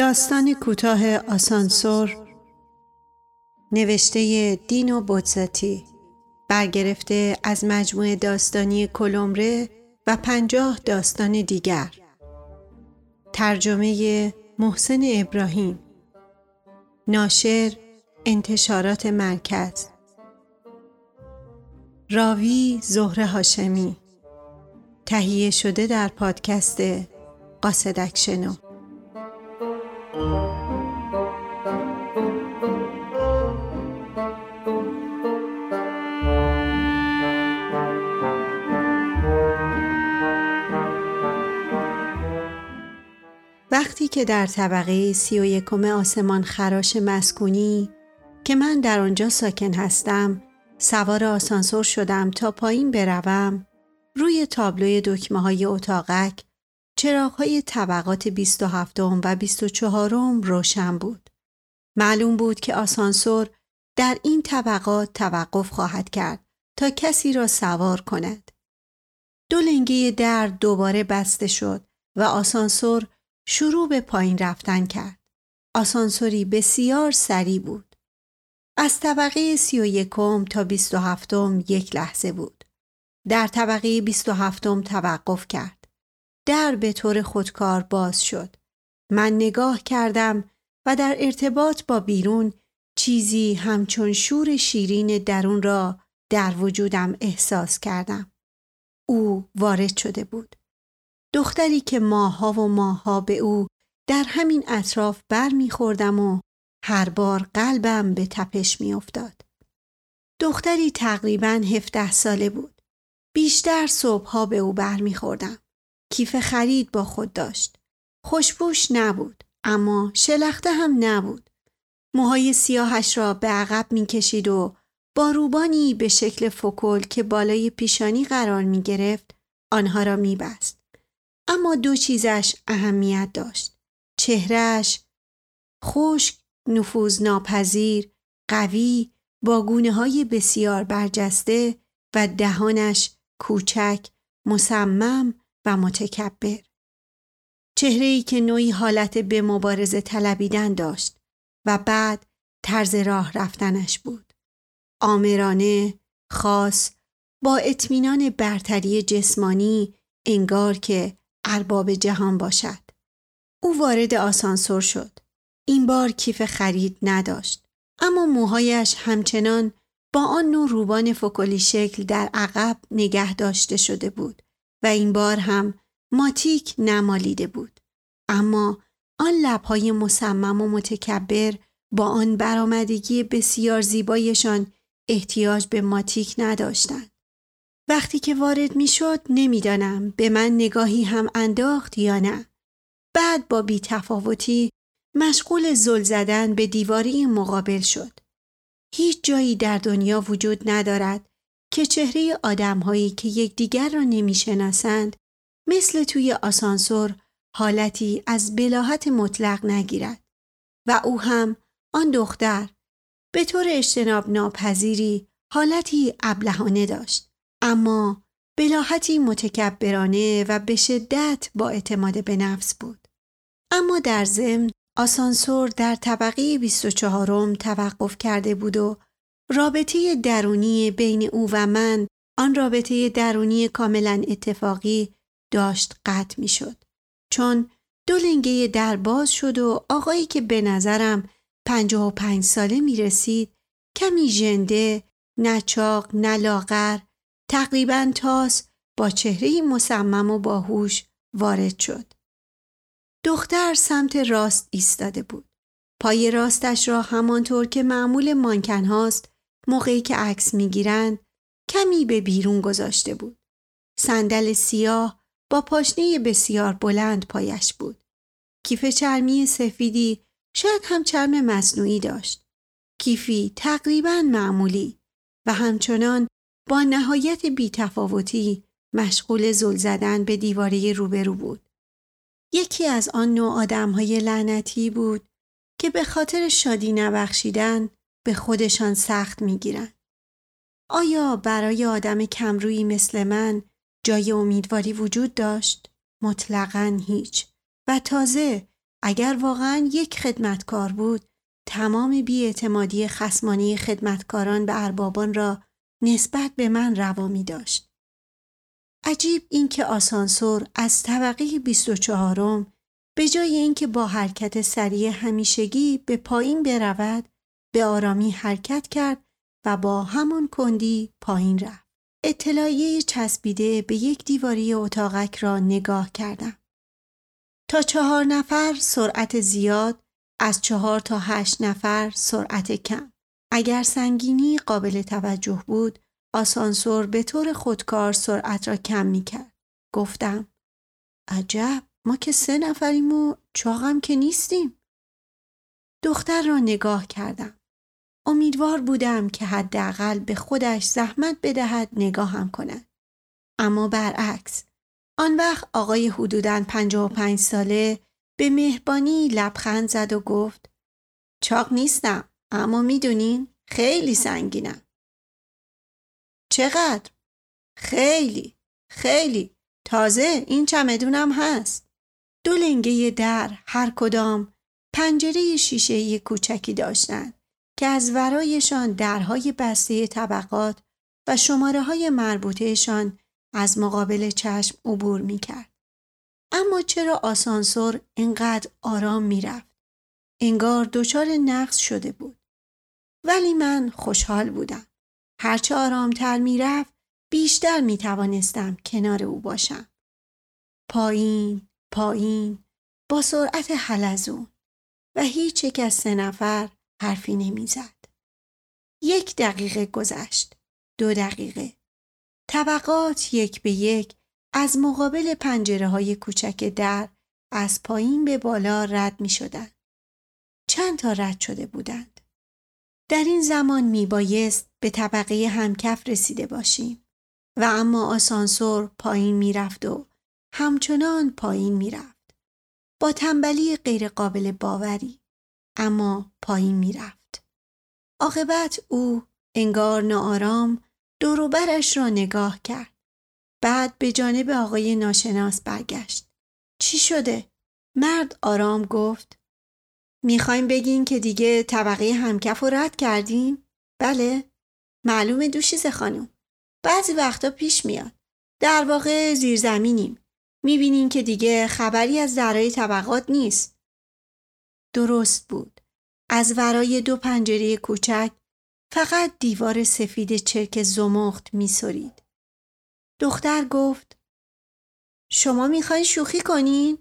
داستان کوتاه آسانسور نوشته دینو بودزاتی برگرفته از مجموعه داستانی کلمره و پنجاه داستان دیگر. ترجمه محسن ابراهیم. ناشر انتشارات مرکز. راوی زهره هاشمی. تهیه شده در پادکست قاصدک شنو. که در طبقه سی و یکم آسمان خراش مسکونی که من در آنجا ساکن هستم سوار آسانسور شدم تا پایین بروم روی تابلوی دکمه های اتاقک چراغ های طبقات 27 و 24 روشن بود. معلوم بود که آسانسور در این طبقات توقف خواهد کرد تا کسی را سوار کند. دو لنگه در دوباره بسته شد و آسانسور شروع به پایین رفتن کرد. آسانسوری بسیار سریع بود. از طبقه سی و یکم تا بیست و هفتم یک لحظه بود. در طبقه بیست و هفتم توقف کرد. در به طور خودکار باز شد. من نگاه کردم و در ارتباط با بیرون چیزی همچون شور شیرین درون را در وجودم احساس کردم. او وارد شده بود. دختری که ماها و ماها به او در همین اطراف بر میخوردم و هر بار قلبم به تپش میافتاد. دختری تقریبا هفته ساله بود. بیشتر صبحها به او بر میخوردم. کیف خرید با خود داشت. خوشبوش نبود اما شلخته هم نبود. موهای سیاهش را به عقب می‌کشید و با روبانی به شکل فکل که بالای پیشانی قرار می گرفت آنها را می بست. اما دو چیزش اهمیت داشت. چهرهش خشک، نفوذ ناپذیر، قوی، با گونه های بسیار برجسته و دهانش کوچک، مصمم و متکبر. چهره ای که نوعی حالت به مبارزه طلبیدن داشت و بعد طرز راه رفتنش بود. آمرانه، خاص، با اطمینان برتری جسمانی انگار که ارباب جهان باشد. او وارد آسانسور شد. این بار کیف خرید نداشت. اما موهایش همچنان با آن نوع روبان فکلی شکل در عقب نگه داشته شده بود و این بار هم ماتیک نمالیده بود. اما آن لبهای مصمم و متکبر با آن برآمدگی بسیار زیبایشان احتیاج به ماتیک نداشتند. وقتی که وارد می شد نمی‌دانم به من نگاهی هم انداخت یا نه. بعد با بیتفاوتی مشغول زل زدن به دیواری مقابل شد. هیچ جایی در دنیا وجود ندارد که چهره آدمهایی که یکدیگر را نمی‌شناسند مثل توی آسانسور حالتی از بلاحت مطلق نگیرد و او هم آن دختر به طور اجتناب ناپذیری حالتی ابلهانه داشت. اما بلاحتی متکبرانه و به شدت با اعتماد به نفس بود. اما در ضمن آسانسور در طبقه 24 توقف کرده بود و رابطه درونی بین او و من آن رابطه درونی کاملا اتفاقی داشت قطع می شد. چون دو لنگه در باز شد و آقایی که به نظرم پنجاه و پنج ساله می رسید کمی ژنده، نچاق، نلاغر تقریبا تاس با چهره مصمم و باهوش وارد شد. دختر سمت راست ایستاده بود. پای راستش را همانطور که معمول مانکن هاست موقعی که عکس می‌گیرند کمی به بیرون گذاشته بود. صندل سیاه با پاشنه بسیار بلند پایش بود. کیف چرمی سفیدی شاید هم چرم مصنوعی داشت. کیفی تقریبا معمولی و همچنان با نهایت بیتفاوتی مشغول زل زدن به دیواره روبرو بود. یکی از آن نوع آدم های لعنتی بود که به خاطر شادی نبخشیدن به خودشان سخت می‌گیرند. آیا برای آدم کمرویی مثل من جای امیدواری وجود داشت؟ مطلقا هیچ. و تازه اگر واقعا یک خدمتکار بود تمام بیاعتمادی خسمانی خدمتکاران به اربابان را نسبت به من روا می داشت. عجیب اینکه آسانسور از طبقه 24 به جای اینکه با حرکت سریع همیشگی به پایین برود به آرامی حرکت کرد و با همان کندی پایین رفت. اطلاعیه چسبیده به یک دیواری اتاقک را نگاه کردم. تا چهار نفر سرعت زیاد از چهار تا هشت نفر سرعت کم. اگر سنگینی قابل توجه بود آسانسور به طور خودکار سرعت را کم می کرد. گفتم عجب ما که سه نفریم و چاقم که نیستیم. دختر را نگاه کردم. امیدوار بودم که حداقل به خودش زحمت بدهد نگاهم کند. اما برعکس آن وقت آقای حدوداً پنج ساله به مهربانی لبخند زد و گفت چاق نیستم اما می‌دونین خیلی سنگینم. چقدر؟ خیلی خیلی تازه این چمدونم هست. دو لنگه در هر کدام پنجره شیشه کوچکی داشتند که از ورایشان درهای بسته طبقات و شماره های مربوطهشان از مقابل چشم عبور می کرد. اما چرا آسانسور اینقدر آرام می رفت؟ انگار دچار نقص شده بود. ولی من خوشحال بودم. هرچه آرامتر می رفت بیشتر می توانستم کنار او باشم. پایین، پایین، با سرعت حلزون و هیچ یک از سه نفر حرفی نمی‌زد. یک دقیقه گذشت. دو دقیقه. طبقات یک به یک از مقابل پنجره های کوچک در از پایین به بالا رد می شدن. چند تا رد شده بودند. در این زمان می بایست به طبقه همکف رسیده باشیم و اما آسانسور پایین می رفت و همچنان پایین می رفت. با تنبلی غیرقابل باوری اما پایین می رفت. عاقبت او انگار ناآرام دوروبرش را نگاه کرد. بعد به جانب آقای ناشناس برگشت. چی شده؟ مرد آرام گفت. می‌خوایم بگین که دیگه طبقه همکف رو رد کردیم؟ بله؟ معلومه دوشیز خانم. بعضی وقتا پیش میاد. در واقع زیرزمینیم. می‌بینین که دیگه خبری از درای طبقات نیست. درست بود. از ورای دو پنجره کوچک فقط دیوار سفید چرک زمخت میسرید. دختر گفت شما می‌خواین شوخی کنین؟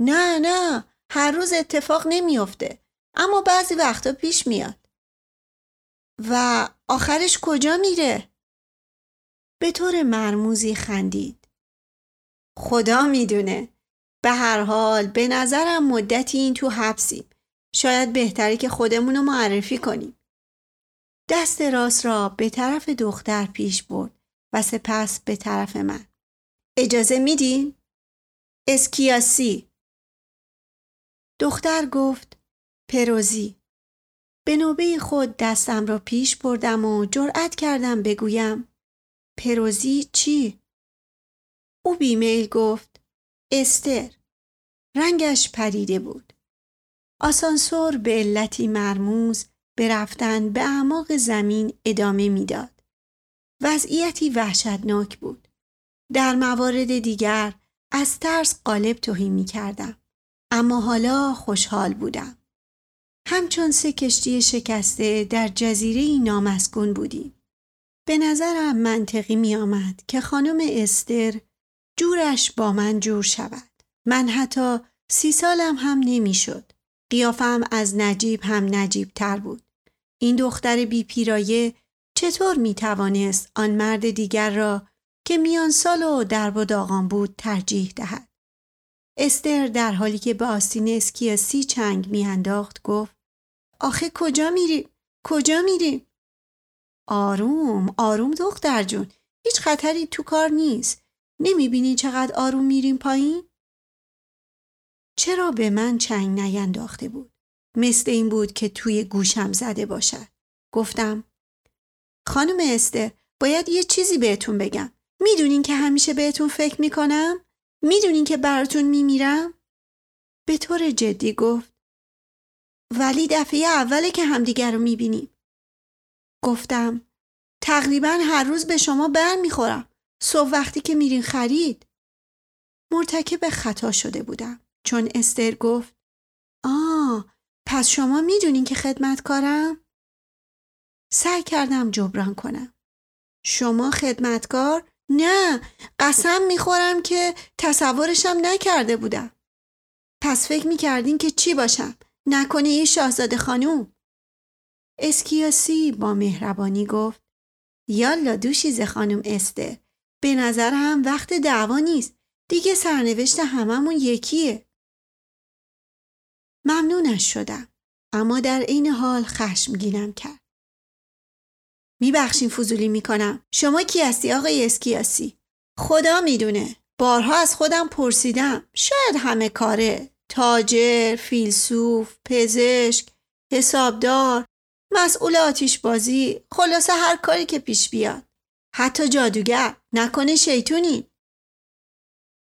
نه نه هر روز اتفاق نمیافته اما بعضی وقتا پیش میاد. و آخرش کجا میره؟ به طور مرموزی خندید. خدا می‌دونه. به هر حال به نظرم مدتی این تو حبسیم. شاید بهتره که خودمونو معرفی کنیم. دست راست را به طرف دختر پیش برد و سپس به طرف من. اجازه میدین؟ اسکیاسی دختر گفت پروزی به نوبه خود دستم را پیش بردم و جرأت کردم بگویم پروزی چی؟ او بیمیل گفت استر رنگش پریده بود آسانسور به علتی مرموز به رفتن به اعماق زمین ادامه می‌داد. وضعیتی وحشتناک بود. در موارد دیگر از ترس قالب توهی می کردم. اما حالا خوشحال بودم. همچون سه کشتی شکسته در جزیره نامسکون بودیم. به نظرم منطقی می آمد که خانم استر جورش با من جور شود. من حتی سی سالم هم نمی‌شد. قیافم از نجیب هم نجیب تر بود. این دختر بی پیرایه چطور می توانست آن مرد دیگر را که میان سال و درب و داغان بود ترجیح دهد. استر در حالی که به آستین اسکیاسی چنگ میانداخت گفت آخه کجا میریم؟ کجا میریم؟ آروم آروم دختر جون هیچ خطری تو کار نیست نمی‌بینی چقدر آروم میریم پایین؟ چرا به من چنگ نینداخته بود؟ مثل این بود که توی گوشم زده باشد. گفتم خانم استر باید یه چیزی بهتون بگم. می‌دونین که همیشه بهتون فکر می‌کنم؟ می‌دونین که براتون میمیرم؟ به طور جدی گفت ولی دفعه اوله که همدیگر رو می‌بینیم. گفتم تقریبا هر روز به شما بر می‌خورم. صبح وقتی که میرین خرید. مرتکب خطا شده بودم چون استر گفت آه پس شما می‌دونین که خدمتکارم؟ سعی کردم جبران کنم. شما خدمتکار؟ نه قسم می‌خورم که تصورشم نکرده بودم. پس فکر می‌کردین که چی باشم؟ نکنه یه شاهزاده خانوم. اسکیاسی با مهربانی گفت یالا دوشیزه خانم استه به نظر هم وقت دعوا نیست دیگه سرنوشت هممون یکیه ممنونش شدم اما در عین حال خشمگینم کرد میبخشین فضولی می‌کنم. شما کی هستی؟ آقای اسکیاسی. خدا می‌دونه. بارها از خودم پرسیدم. شاید همه کاره. تاجر فیلسوف پزشک حسابدار مسئول آتیش بازی خلاصه هر کاری که پیش بیاد. حتی جادوگر. نکنه شیطونی.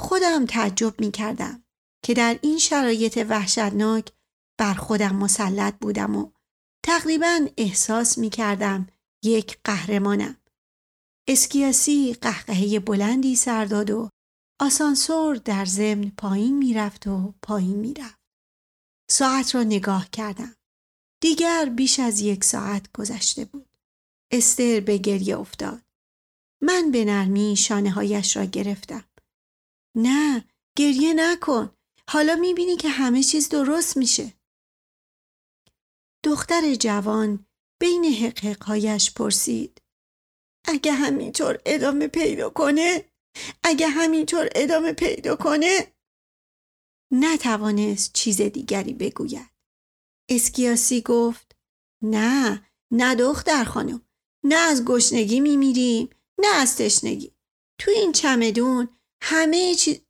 خودم تعجب می کردم که در این شرایط وحشتناک بر خودم مسلط بودم و تقریبا احساس می کردم یک قهرمانم. اسکیاسی قهقهه بلندی سرداد و آسانسور در ضمن پایین می‌رفت و پایین می‌رفت. ساعت را نگاه کردم. دیگر بیش از یک ساعت گذشته بود. استر به گریه افتاد. من به نرمی شانه هایش را گرفتم. نه گریه نکن. حالا می‌بینی که همه چیز درست میشه. دختر جوان بین حقحقهایش پرسید. اگه همینطور ادامه پیدا کنه؟ اگه همینطور ادامه پیدا کنه؟ نتوانست چیز دیگری بگوید. اسکیاسی گفت نه نه دختر خانم نه از گشنگی میمیریم نه از تشنگی تو این چمدون همه چیز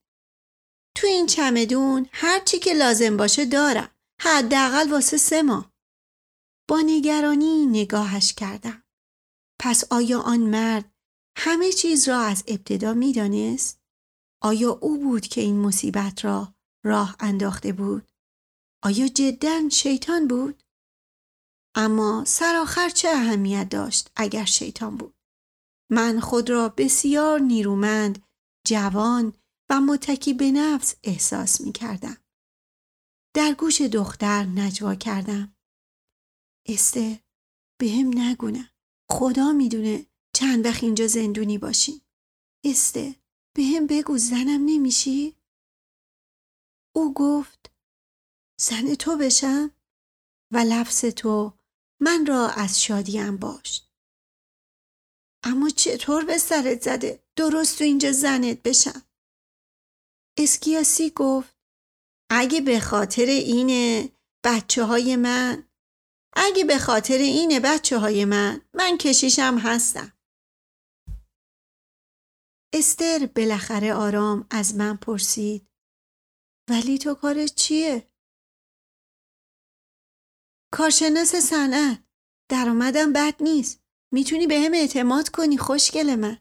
تو این چمدون هر چی که لازم باشه دارم حداقل واسه سه ماه با نگرانی نگاهش کردم. پس آیا آن مرد همه چیز را از ابتدا می‌دانست؟ آیا او بود که این مصیبت را راه انداخته بود؟ آیا جدا شیطان بود؟ اما سرآخر چه اهمیت داشت اگر شیطان بود؟ من خود را بسیار نیرومند جوان و متکی به نفس احساس می کردم. در گوش دختر نجوا کردم. استه به هم. خدا می‌دونه چند وقت اینجا زندونی باشیم. استه به هم بگو زنم نمیشی؟ او گفت زن تو بشم و لفظ تو من را از شادیم باش. اما چطور به سرت زده درست تو اینجا زنت بشم؟ اسکیاسی گفت اگه به خاطر اینه بچه های من اگه به خاطر اینه بچه های من من کشیشم هستم. استر بالاخره آرام از من پرسید ولی تو کارش چیه؟ کارشناس صنعت. درآمدم بد نیست. می‌تونی به هم اعتماد کنی خوشگل من.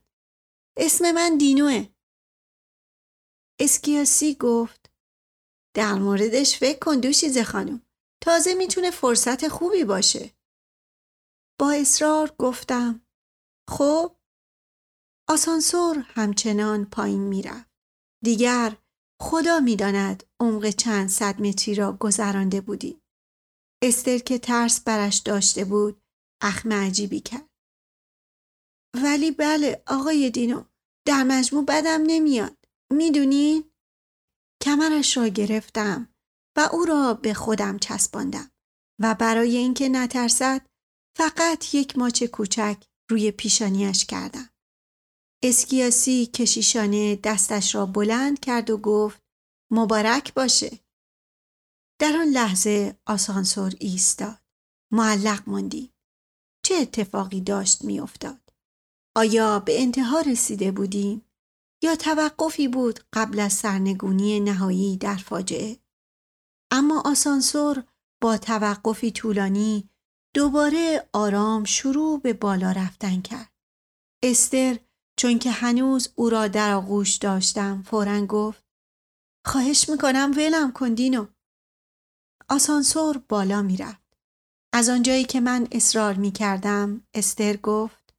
اسم من دینوه. اسکیاسی گفت در موردش فکر کن دوشیزه خانم. تازه می‌تونه فرصت خوبی باشه. با اصرار گفتم خب آسانسور همچنان پایین می‌رفت. دیگر خدا می‌داند عمق چند صد متری را گذرانده بودیم. استر که ترس برش داشته بود اخم عجیبی کرد. ولی بله آقای دینو در مجموع بدم نمیاد. می‌دونین؟ کمرش را گرفتم. و او را به خودم چسباندم و برای اینکه نترسد فقط یک ماچ کوچک روی پیشانیش کردم. اسکیاسی کشیشانه دستش را بلند کرد و گفت مبارک باشه. در آن لحظه آسانسور ایستاد. معلق ماندیم. چه اتفاقی داشت میافتاد؟ آیا به انتها رسیده بودیم؟ یا توقفی بود قبل از سرنگونی نهایی در فاجعه. اما آسانسور با توقفی طولانی دوباره آرام شروع به بالا رفتن کرد. استر چون که هنوز او را در آغوش داشتم فورا گفت خواهش می‌کنم ولم کن دینو آسانسور بالا می‌رفت. از آنجایی که من اصرار می کردم استر گفت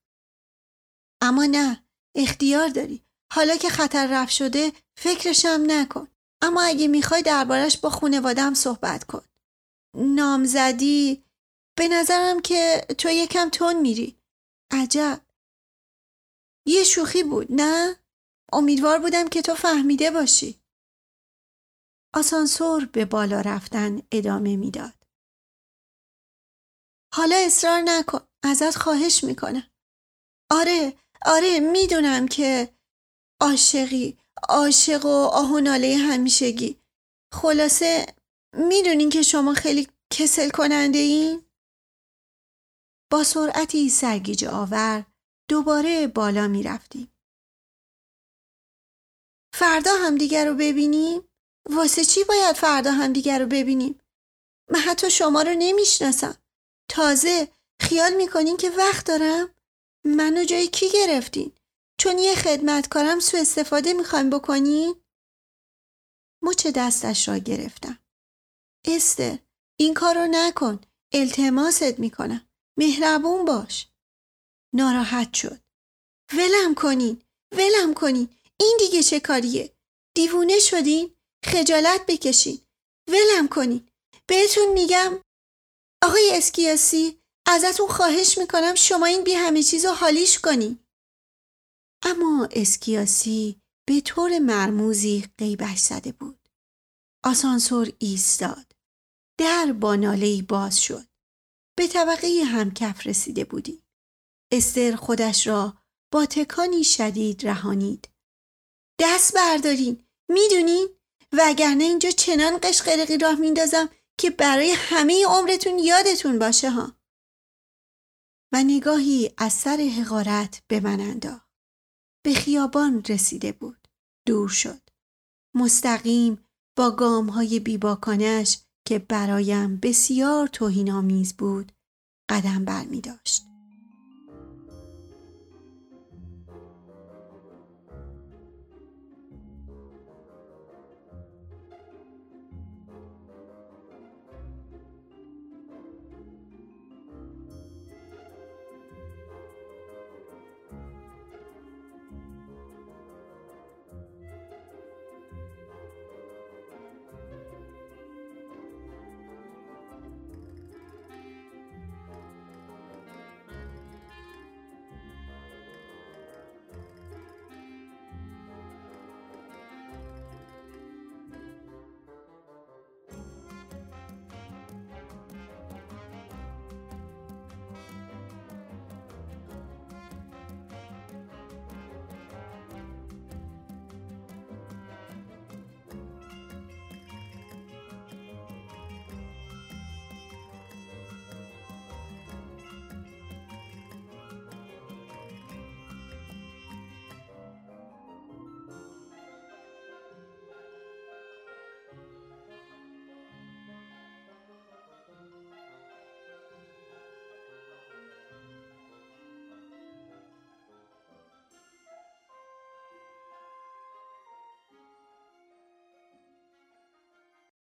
اما نه اختیار داری حالا که خطر رفت شده فکرشم نکن اما اگه می‌خوای دربارش با خونوادم صحبت کن. نامزدی به نظرم که تو یکم تون میری. عجب. یه شوخی بود نه؟ امیدوار بودم که تو فهمیده باشی. آسانسور به بالا رفتن ادامه می‌داد. حالا اصرار نکن ازت خواهش می‌کنم. آره آره می‌دونم که عاشقی. عاشق و آهوناله همیشگی خلاصه می‌دونین که شما خیلی کسل کننده این؟ با سرعتی سرگیج آور دوباره بالا می رفتیم. فردا همدیگر رو ببینیم؟ واسه چی باید فردا همدیگر رو ببینیم؟ من حتی شما رو نمی‌شناسم. تازه خیال می‌کنین که وقت دارم؟ منو جای کی گرفتین؟ چون یه خدمتکارم سو استفاده می‌خوایم بکنین؟ مچ دستش را گرفتم. استر این کار رو نکن. التماست می‌کنم. مهربون باش. ناراحت شد. ولم کنین. ولم کنین. این دیگه چه کاریه؟ دیوونه شدین؟ خجالت بکشین. ولم کنین. بهتون میگم آقای اسکیاسی ازتون خواهش می‌کنم شما این بی همه چیز رو حالیش کنین. اما اسکیاسی به طور مرموزی قیبش زده بود. آسانسور ایستاد. در با نالهی باز شد. به طبقه همکف رسیده بودیم. استر خودش را با تکانی شدید رهانید. دست بردارین. می‌دونین؟ وگرنه اینجا چنان قشقرقی راه میندازم که برای همه عمرتون یادتون باشه ها. و نگاهی از سر حقارت به من انداخت. به خیابان رسیده بود. دور شد. مستقیم با گام های بیباکانش که برایم بسیار توهینآمیز بود قدم بر می داشت.